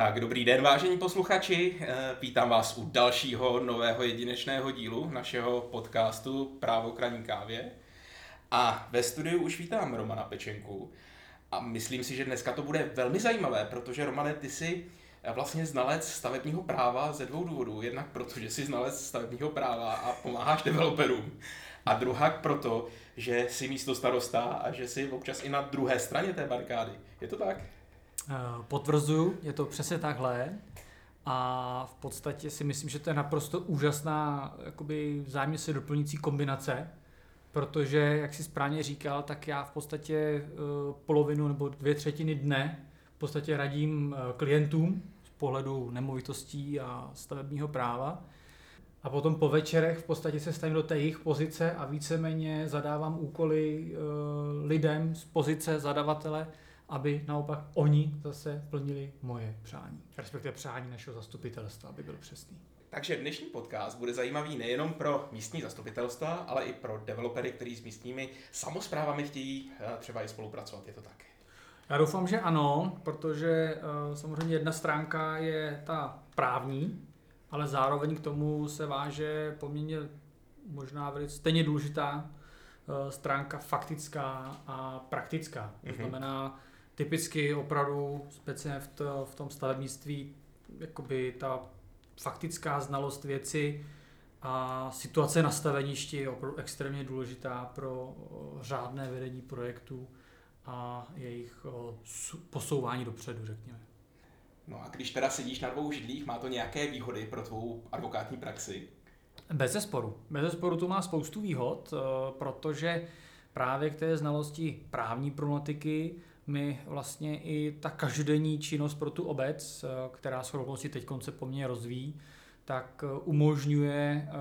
Tak, dobrý den, vážení posluchači. Eh, vítám vás u dalšího nového jedinečného dílu našeho podcastu Právo kraní kávě. A ve studiu už vítám Romana Pečenku. A myslím si, že dneska to bude velmi zajímavé, protože Romane, ty jsi vlastně znalec stavebního práva ze dvou důvodů. Jednak proto, že jsi znalec stavebního práva a pomáháš developerům. A druhá proto, že jsi místo starosta a že jsi občas i na druhé straně té barikády. Je to tak? Eh, potvrzuju, je to přesně takhle. A v podstatě si myslím, že to je naprosto úžasná jakoby vzájemně se doplňující kombinace, protože, jak si správně říkal, tak já v podstatě eh, polovinu nebo dvě třetiny dne v podstatě radím eh, klientům z pohledu nemovitostí a stavebního práva. A potom po večerech v podstatě se stavím do té jejich pozice a víceméně zadávám úkoly lidem z pozice zadavatele, aby naopak oni zase plnili moje přání, respektive přání našeho zastupitelstva, aby byl přesný. Takže dnešní podcast bude zajímavý nejenom pro místní zastupitelstva, ale i pro developery, kteří s místními samozprávami chtějí eh, třeba i spolupracovat. Je to tak? Já doufám, že ano, protože eh, samozřejmě jedna stránka je ta právní, ale zároveň k tomu se váže poměrně možná velice stejně důležitá eh, stránka faktická a praktická. To mhm. znamená, typicky opravdu speciálně v, to, v tom stavebnictví jakoby ta faktická znalost věci a situace na staveništi je opravdu extrémně důležitá pro řádné vedení projektu a jejich posouvání dopředu, řekněme. No a když teda sedíš na dvou židlích, má to nějaké výhody pro tvou advokátní praxi? Bez zesporu. Bez zesporu to má spoustu výhod, protože právě k té znalosti právní problematiky my vlastně i ta každodenní činnost pro tu obec, eh, která s okolností teď se poměrně rozvíjí, tak eh, umožňuje eh,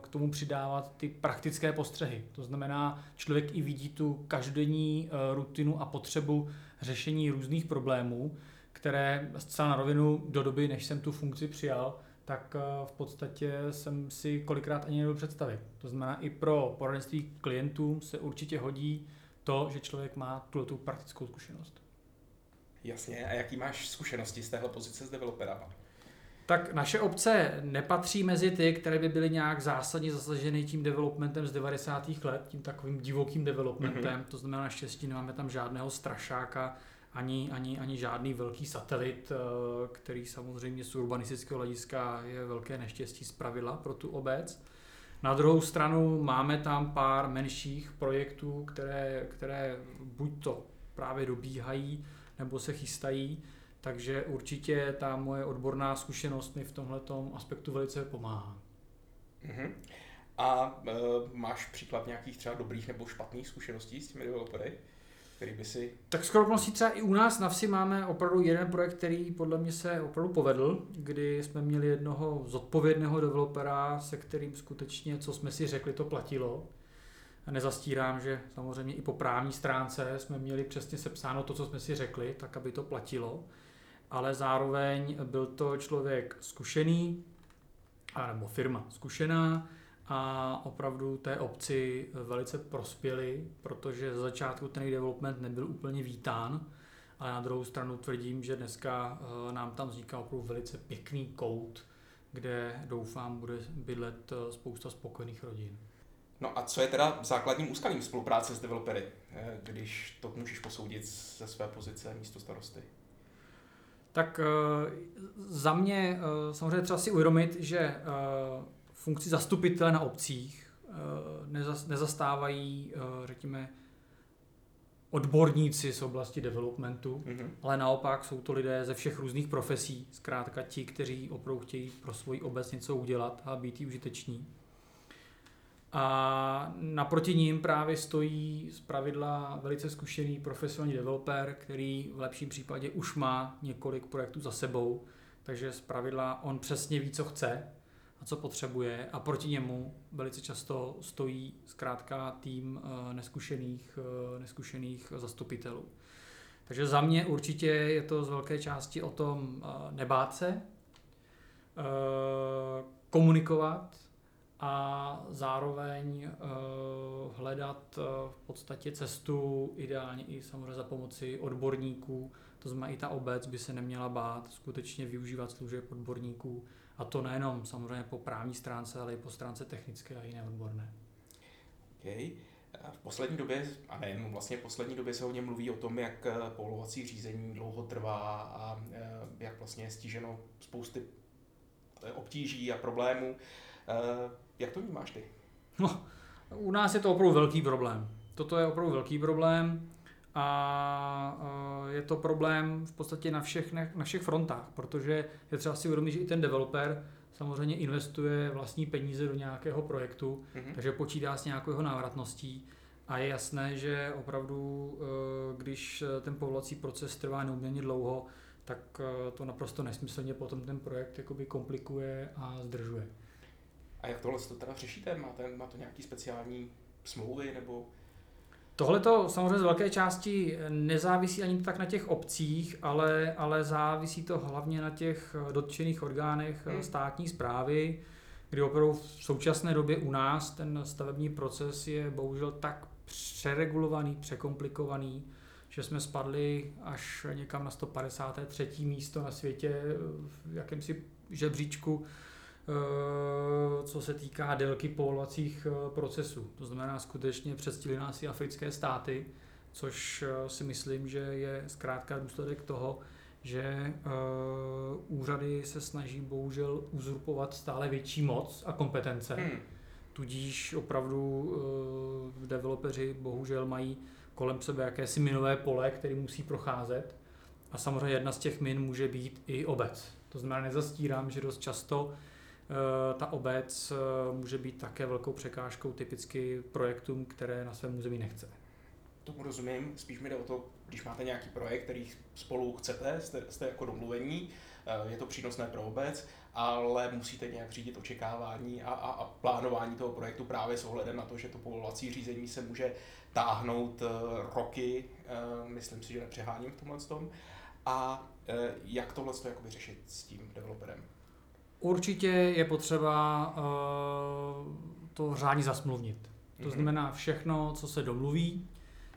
k tomu přidávat ty praktické postřehy. To znamená, člověk i vidí tu každodenní rutinu a potřebu řešení různých problémů, které zcela na rovinu do doby, než jsem tu funkci přijal, tak v podstatě jsem si kolikrát ani nebyl představit. To znamená, i pro poradenství klientům se určitě hodí to, že člověk má tuto tu praktickou zkušenost. Jasně, a jaký máš zkušenosti z téhle pozice s developerama? Tak naše obce nepatří mezi ty, které by byly nějak zásadně zasaženy tím developmentem z 90. let, tím takovým divokým developmentem. Mm-hmm. To znamená, naštěstí nemáme tam žádného strašáka, ani, ani, ani žádný velký satelit, eh, který samozřejmě z urbanistického hlediska je velké neštěstí z pravidla pro tu obec. Na druhou stranu máme tam pár menších projektů, které, které buď to právě dobíhají, nebo se chystají, takže určitě ta moje odborná zkušenost mi v tomhle aspektu velice pomáhá. Uh-huh. A e, máš příklad nějakých třeba dobrých nebo špatných zkušeností s těmi developery? Který by si... Tak skoro třeba i u nás na vsi máme opravdu jeden projekt, který podle mě se opravdu povedl, kdy jsme měli jednoho zodpovědného developera, se kterým skutečně, co jsme si řekli, to platilo. Nezastírám, že samozřejmě i po právní stránce jsme měli přesně sepsáno to, co jsme si řekli, tak aby to platilo. Ale zároveň byl to člověk zkušený, nebo firma zkušená, a opravdu té obci velice prospěli, protože za začátku ten development nebyl úplně vítán, ale na druhou stranu tvrdím, že dneska eh, nám tam vzniká opravdu velice pěkný kout, kde doufám bude bydlet eh, spousta spokojených rodin. No a co je teda základním úskalím spolupráce s developery, eh, když to můžeš posoudit ze své pozice místo starosty? Tak za mě samozřejmě třeba si uvědomit, že funkci zastupitele na obcích eh, nezastávají, eh, řekněme, odborníci z oblasti developmentu, mm-hmm. ale naopak jsou to lidé ze všech různých profesí, zkrátka ti, kteří opravdu chtějí pro svoji obec něco udělat a být jí užiteční. A naproti ním právě stojí z pravidla velice zkušený profesionální developer, který v lepším případě už má několik projektů za sebou, takže z pravidla on přesně ví, co chce a co potřebuje a proti němu velice často stojí zkrátka tým eh, neskušených, eh, neskušených zastupitelů. Takže za mě určitě je to z velké části o tom eh, nebát se, komunikovat a zároveň hledat v podstatě cestu ideálně i samozřejmě za pomoci odborníků, to znamená i ta obec by se neměla bát skutečně využívat služeb odborníků a to nejenom samozřejmě po právní stránce, ale i po stránce technické a jiné odborné. Okay. V poslední době, a nejen vlastně v poslední době se hodně mluví o tom, jak eh, povolovací řízení dlouho trvá a eh, jak vlastně je stíženo spousty eh, obtíží a problémů. Jak to vnímáš ty? No, u nás je to opravdu velký problém. Toto je opravdu velký problém a je to problém v podstatě na všech, na všech frontách, protože je třeba si uvědomit, že i ten developer samozřejmě investuje vlastní peníze do nějakého projektu, mm-hmm. takže počítá s nějakou jeho návratností a je jasné, že opravdu, eh, když ten povolací proces trvá neuměrně dlouho, tak eh, to naprosto nesmyslně potom ten projekt jakoby komplikuje a zdržuje. A jak tohle to teda řešíte? Máte, má to nějaký speciální smlouvy nebo Tohle to samozřejmě z velké části nezávisí ani tak na těch obcích, ale, ale závisí to hlavně na těch dotčených orgánech hmm. státní zprávy, kdy opravdu v současné době u nás ten stavební proces je bohužel tak přeregulovaný, překomplikovaný, že jsme spadli až někam na 153. místo na světě v jakémsi žebříčku co se týká délky povolovacích eh, procesů. To znamená, skutečně předstihly nás i africké státy, což eh, si myslím, že je zkrátka důsledek toho, že úřady se snaží bohužel uzurpovat stále větší moc a kompetence. Hmm. Tudíž opravdu developeři bohužel mají kolem sebe jakési minové pole, který musí procházet. A samozřejmě jedna z těch min může být i obec. To znamená, nezastírám, že dost často Eh, ta obec eh, může být také velkou překážkou typicky projektům, které na svém území nechce. Tomu rozumím, spíš mi jde o to, když máte nějaký projekt, který spolu chcete, jste, jste jako domluvení, eh, je to přínosné pro obec, ale musíte nějak řídit očekávání a, a, a plánování toho projektu právě s ohledem na to, že to povolovací řízení se může táhnout roky, myslím si, že nepřeháním v tomhle tom. A jak tohle to řešit s tím developerem? Určitě je potřeba uh, to řádně zasmluvnit. To mm-hmm. znamená všechno, co se domluví,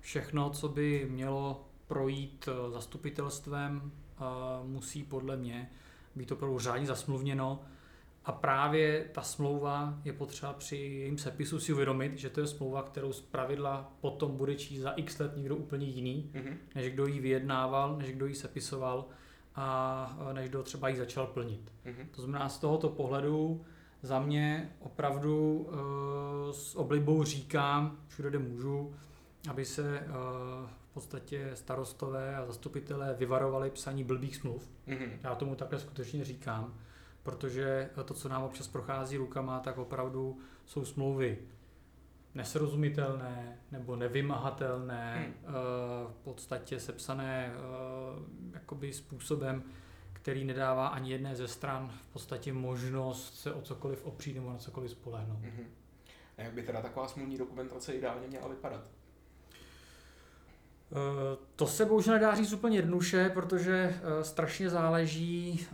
všechno, co by mělo projít eh, zastupitelstvem, uh, musí podle mě být opravdu řádně zasmluvněno. A právě ta smlouva je potřeba při jejím sepisu si uvědomit, že to je smlouva, kterou z pravidla potom bude číst za x let někdo úplně jiný, mm-hmm. než kdo ji vyjednával, než kdo ji sepisoval a než kdo třeba ji začal plnit. Mm-hmm. To znamená, z tohoto pohledu za mě opravdu uh, s oblibou říkám, všude, kde můžu, aby se uh, v podstatě starostové a zastupitelé vyvarovali psaní blbých smluv. Mm-hmm. Já tomu takhle skutečně říkám, protože to, co nám občas prochází rukama, tak opravdu jsou smlouvy nesrozumitelné nebo nevymahatelné, hmm. Eh, v podstatě sepsané eh, jakoby způsobem, který nedává ani jedné ze stran v podstatě možnost se o cokoliv opřít nebo na cokoliv spolehnout. Hmm. A jak by teda taková smluvní dokumentace ideálně měla vypadat? Eh, to se bohužel nedá říct úplně jednoduše, protože strašně záleží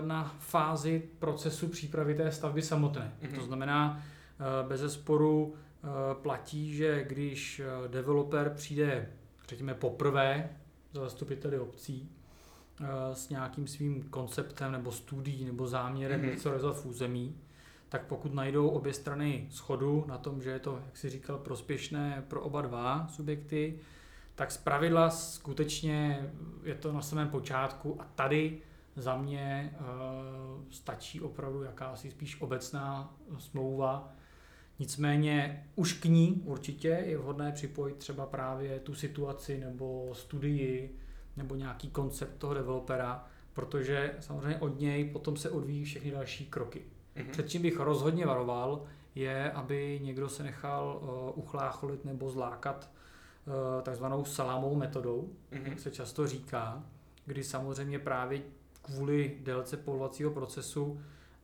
na fázi procesu přípravy té stavby samotné. Mm-hmm. To znamená, bez zesporu platí, že když eh, developer přijde, řekněme, poprvé za zastupiteli obcí eh, s nějakým svým konceptem nebo studií nebo záměrem mm-hmm. něco realizovat v území, tak pokud najdou obě strany schodu na tom, že je to, jak si říkal, prospěšné pro oba dva subjekty, tak z pravidla skutečně je to na samém počátku a tady za mě uh, stačí opravdu jakási spíš obecná smlouva, Nicméně už k ní určitě je vhodné připojit třeba právě tu situaci nebo studii nebo nějaký koncept toho developera, protože samozřejmě od něj potom se odvíjí všechny další kroky. Mm-hmm. Před čím bych rozhodně varoval, je, aby někdo se nechal uh, uchlácholit nebo zlákat uh, takzvanou salámovou metodou, mm-hmm. jak se často říká, kdy samozřejmě právě kvůli délce povolovacího procesu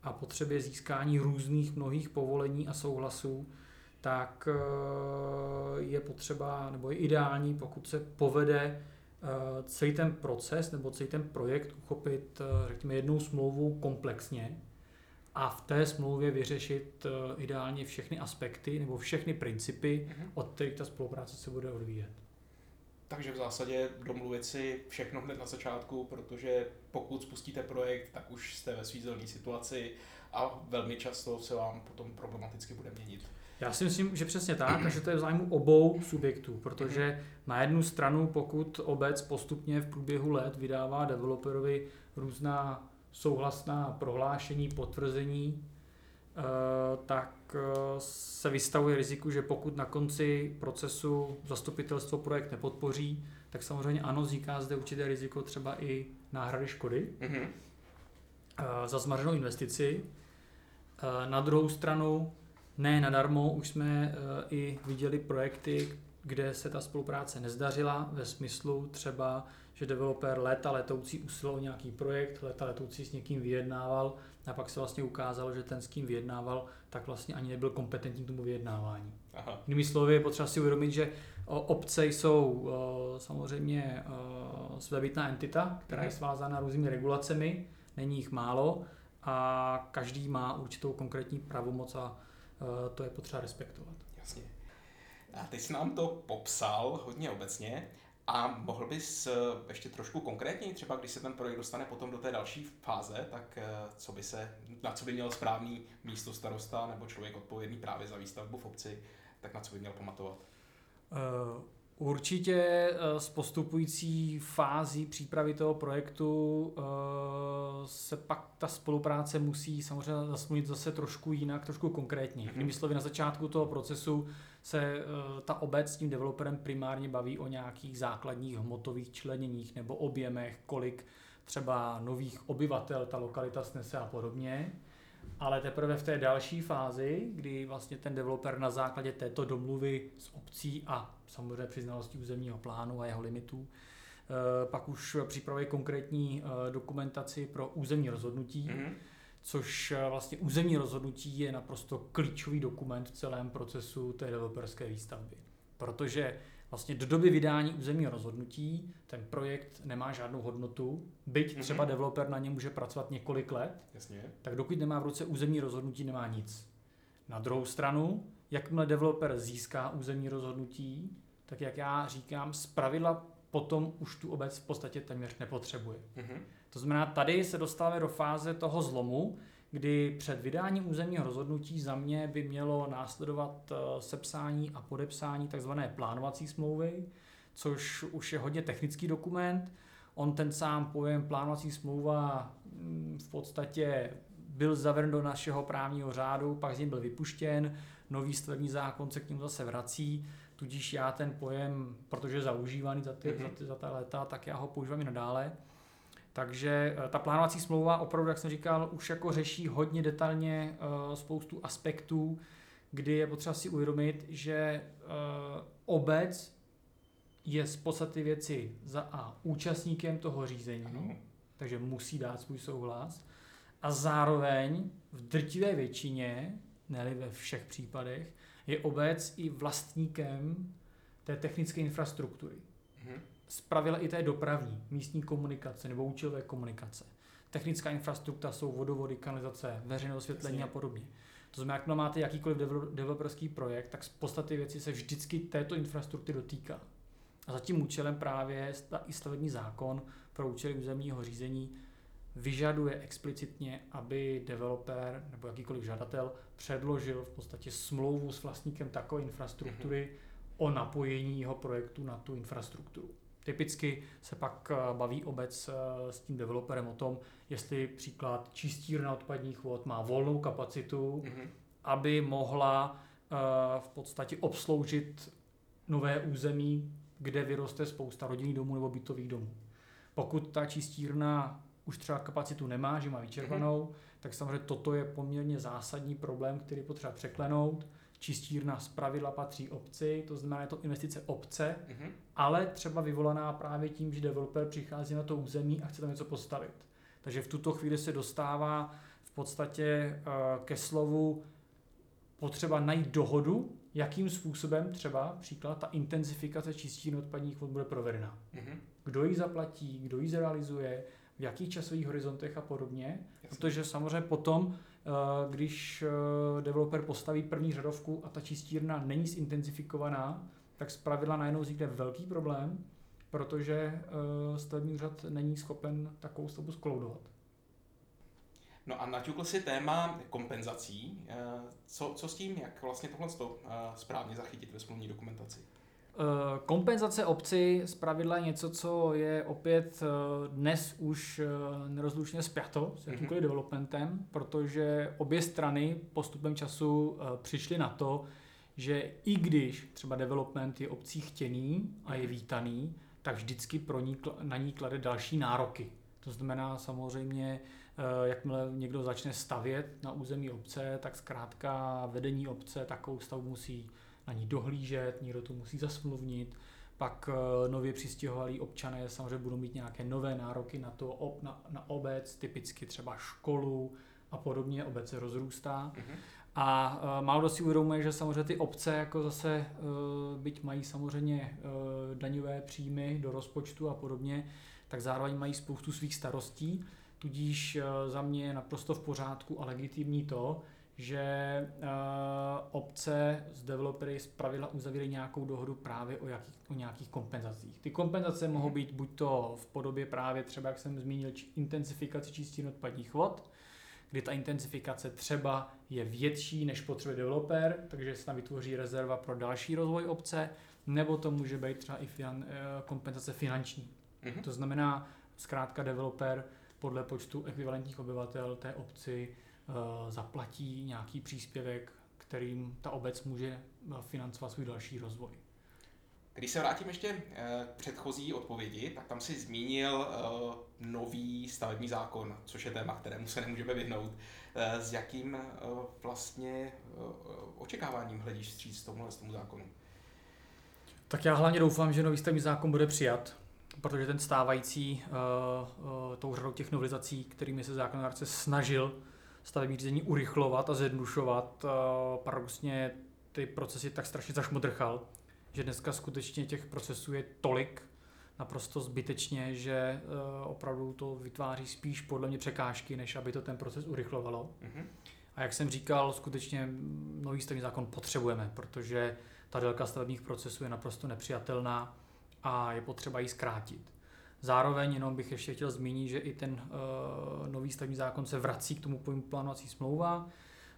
a potřebě získání různých mnohých povolení a souhlasů, tak eh, je potřeba, nebo je ideální, pokud se povede eh, celý ten proces nebo celý ten projekt uchopit, eh, řekněme, jednou smlouvou komplexně a v té smlouvě vyřešit ideálně všechny aspekty nebo všechny principy, mm-hmm. od kterých ta spolupráce se bude odvíjet. Takže v zásadě domluvit si všechno hned na začátku, protože pokud spustíte projekt, tak už jste ve svízelné situaci a velmi často se vám potom problematicky bude měnit. Já si myslím, že přesně tak, a že to je v zájmu obou subjektů, protože na jednu stranu, pokud obec postupně v průběhu let vydává developerovi různá souhlasná prohlášení, potvrzení, tak eh, se vystavuje riziku, že pokud na konci procesu zastupitelstvo projekt nepodpoří, tak samozřejmě ano, vzniká zde určité riziko třeba i náhrady škody mm-hmm. za zmařenou investici. Na druhou stranu ne nadarmo, už jsme i viděli projekty, kde se ta spolupráce nezdařila, ve smyslu třeba, že developer léta letoucí usiloval nějaký projekt, léta letoucí s někým vyjednával a pak se vlastně ukázalo, že ten s kým vyjednával, tak vlastně ani nebyl kompetentní k tomu vyjednávání. Aha. Jinými slovy je potřeba si uvědomit, že obce jsou samozřejmě svébytná entita, která je mhm. svázána různými regulacemi, není jich málo a každý má určitou konkrétní pravomoc a to je potřeba respektovat. Jasně. A ty jsi nám to popsal hodně obecně a mohl bys eh, ještě trošku konkrétně, třeba když se ten projekt dostane potom do té další fáze, tak eh, co by se, na co by měl správný místo starosta nebo člověk odpovědný právě za výstavbu v obci, tak na co by měl pamatovat? Uh Určitě eh, s postupující fází přípravy toho projektu eh, se pak ta spolupráce musí samozřejmě zasmluvit zase trošku jinak, trošku konkrétně. Mm-hmm. Jinými slovy, na začátku toho procesu se eh, ta obec s tím developerem primárně baví o nějakých základních hmotových členěních nebo objemech, kolik třeba nových obyvatel ta lokalita snese a podobně. Ale teprve v té další fázi, kdy vlastně ten developer na základě této domluvy s obcí a samozřejmě přiznalostí územního plánu a jeho limitů, eh, pak už připravuje konkrétní eh, dokumentaci pro územní rozhodnutí, mm-hmm. což eh, vlastně územní rozhodnutí je naprosto klíčový dokument v celém procesu té developerské výstavby. Protože vlastně do doby vydání územního rozhodnutí ten projekt nemá žádnou hodnotu, byť mm-hmm. třeba developer na něm může pracovat několik let, Jasně. tak dokud nemá v ruce územní rozhodnutí, nemá nic. Na druhou stranu, jakmile developer získá územní rozhodnutí, tak jak já říkám, z pravidla potom už tu obec v podstatě téměř nepotřebuje. Mm-hmm. To znamená, tady se dostáváme do fáze toho zlomu, kdy před vydáním územního rozhodnutí za mě by mělo následovat eh, sepsání a podepsání tzv. plánovací smlouvy, což už je hodně technický dokument. On ten sám pojem plánovací smlouva mm, v podstatě byl zaveden do našeho právního řádu, pak z něj byl vypuštěn, nový stavební zákon se k němu zase vrací, tudíž já ten pojem, protože je zaužívaný za, ty, mm-hmm. za, ty, za ta léta, tak já ho používám i nadále. Takže eh, ta plánovací smlouva opravdu, jak jsem říkal, už jako řeší hodně detailně uh, spoustu aspektů, kdy je potřeba si uvědomit, že uh, obec je z podstaty věci za A účastníkem toho řízení, ano. takže musí dát svůj souhlas a zároveň v drtivé většině, ne ve všech případech, je obec i vlastníkem té technické infrastruktury. Mhm pravidla i té dopravní, místní komunikace nebo účelové komunikace. Technická infrastruktura jsou vodovody, kanalizace, veřejné osvětlení a podobně. To znamená, jak máte jakýkoliv developerský projekt, tak z podstaty věci se vždycky této infrastruktury dotýká. A za tím účelem právě i stavební zákon pro účely územního řízení vyžaduje explicitně, aby developer nebo jakýkoliv žadatel předložil v podstatě smlouvu s vlastníkem takové infrastruktury mm-hmm. o napojení jeho projektu na tu infrastrukturu. Typicky se pak eh, baví obec eh, s tím developerem o tom, jestli příklad čistírna odpadních vod má volnou kapacitu, mm-hmm. aby mohla eh, v podstatě obsloužit nové území, kde vyroste spousta rodinných domů nebo bytových domů. Pokud ta čistírna už třeba kapacitu nemá, že má vyčerpanou, mm-hmm. tak samozřejmě toto je poměrně zásadní problém, který potřeba překlenout čistírna z pravidla patří obci, to znamená, je to investice obce, mm-hmm. ale třeba vyvolaná právě tím, že developer přichází na to území a chce tam něco postavit. Takže v tuto chvíli se dostává v podstatě uh, ke slovu potřeba najít dohodu, jakým způsobem třeba příklad ta intenzifikace čistírny odpadních vod bude provedena. Mm-hmm. Kdo ji zaplatí, kdo ji zrealizuje, v jakých časových horizontech a podobně, Jasně. protože samozřejmě potom když developer postaví první řadovku a ta čistírna není zintenzifikovaná, tak zpravidla najednou vznikne velký problém, protože stavební úřad není schopen takovou stavbu skloudovat. No a naťukl si téma kompenzací. Co, co s tím, jak vlastně tohle správně zachytit ve smluvní dokumentaci? Eh, kompenzace obci z pravidla je něco, co je opět eh, dnes už eh, nerozlučně spjato s mhm. jakýmkoliv developmentem, protože obě strany postupem času přišly na to, že i když třeba development je obcí chtěný a je mhm. vítaný, tak vždycky pro ní, na ní klade další nároky. To znamená samozřejmě, jakmile někdo začne stavět na území obce, tak zkrátka vedení obce takovou stavu musí na ní dohlížet, někdo to musí zasmluvnit, pak eh, nově přistěhovalí občané samozřejmě budou mít nějaké nové nároky na to, na, na obec, typicky třeba školu a podobně, obec se rozrůstá. Mm-hmm. A uh, málo kdo si uvědomuje, že samozřejmě ty obce jako zase, uh, byť mají samozřejmě uh, daňové příjmy do rozpočtu a podobně, tak zároveň mají spoustu svých starostí, tudíž uh, za mě je naprosto v pořádku a legitimní to, že uh, obce s developery z pravidla uzavírají nějakou dohodu právě o, jakých, o nějakých kompenzacích. Ty kompenzace mohou být buď to v podobě právě třeba, jak jsem zmínil, či intenzifikace čistin odpadních vod, kdy ta intenzifikace třeba je větší, než potřebuje developer, takže se tam vytvoří rezerva pro další rozvoj obce, nebo to může být třeba i finan, eh, kompenzace finanční. Mm-hmm. To znamená, zkrátka developer podle počtu ekvivalentních obyvatel té obci zaplatí nějaký příspěvek, kterým ta obec může eh, financovat svůj další rozvoj. Když se vrátím ještě eh, k předchozí odpovědi, tak tam si zmínil nový stavební zákon, což je téma, kterému se nemůžeme vyhnout. S jakým vlastně očekáváním hledíš stříc tomuhle tomu zákonu? Tak já hlavně doufám, že nový stavební zákon bude přijat, protože ten stávající tou řadou těch novelizací, kterými se zákonodárce snažil stavební řízení urychlovat a zjednodušovat. Paradoxně ty procesy tak strašně zašmodrchal, že dneska skutečně těch procesů je tolik, naprosto zbytečně, že e, opravdu to vytváří spíš podle mě překážky, než aby to ten proces urychlovalo. Mm-hmm. A jak jsem říkal, skutečně nový stavební zákon potřebujeme, protože ta délka stavebních procesů je naprosto nepřijatelná a je potřeba ji zkrátit. Zároveň jenom bych ještě chtěl zmínit, že i ten uh, nový stavební zákon se vrací k tomu pojmu plánovací smlouva,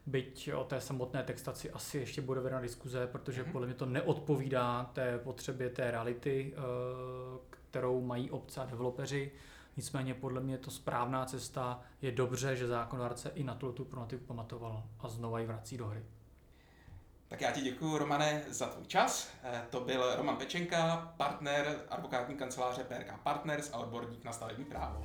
byť o té samotné textaci asi ještě bude vedena diskuze, protože mm-hmm. podle mě to neodpovídá té potřebě té reality, uh, kterou mají obce a developeři. Nicméně podle mě to správná cesta je dobře, že zákonodárce i na tu pamatoval a znova ji vrací do hry. Tak já ti děkuji, Romane, za tvůj čas. Eh, to byl Roman Pečenka, partner advokátní kanceláře PRK Partners a odborník na stavební právo.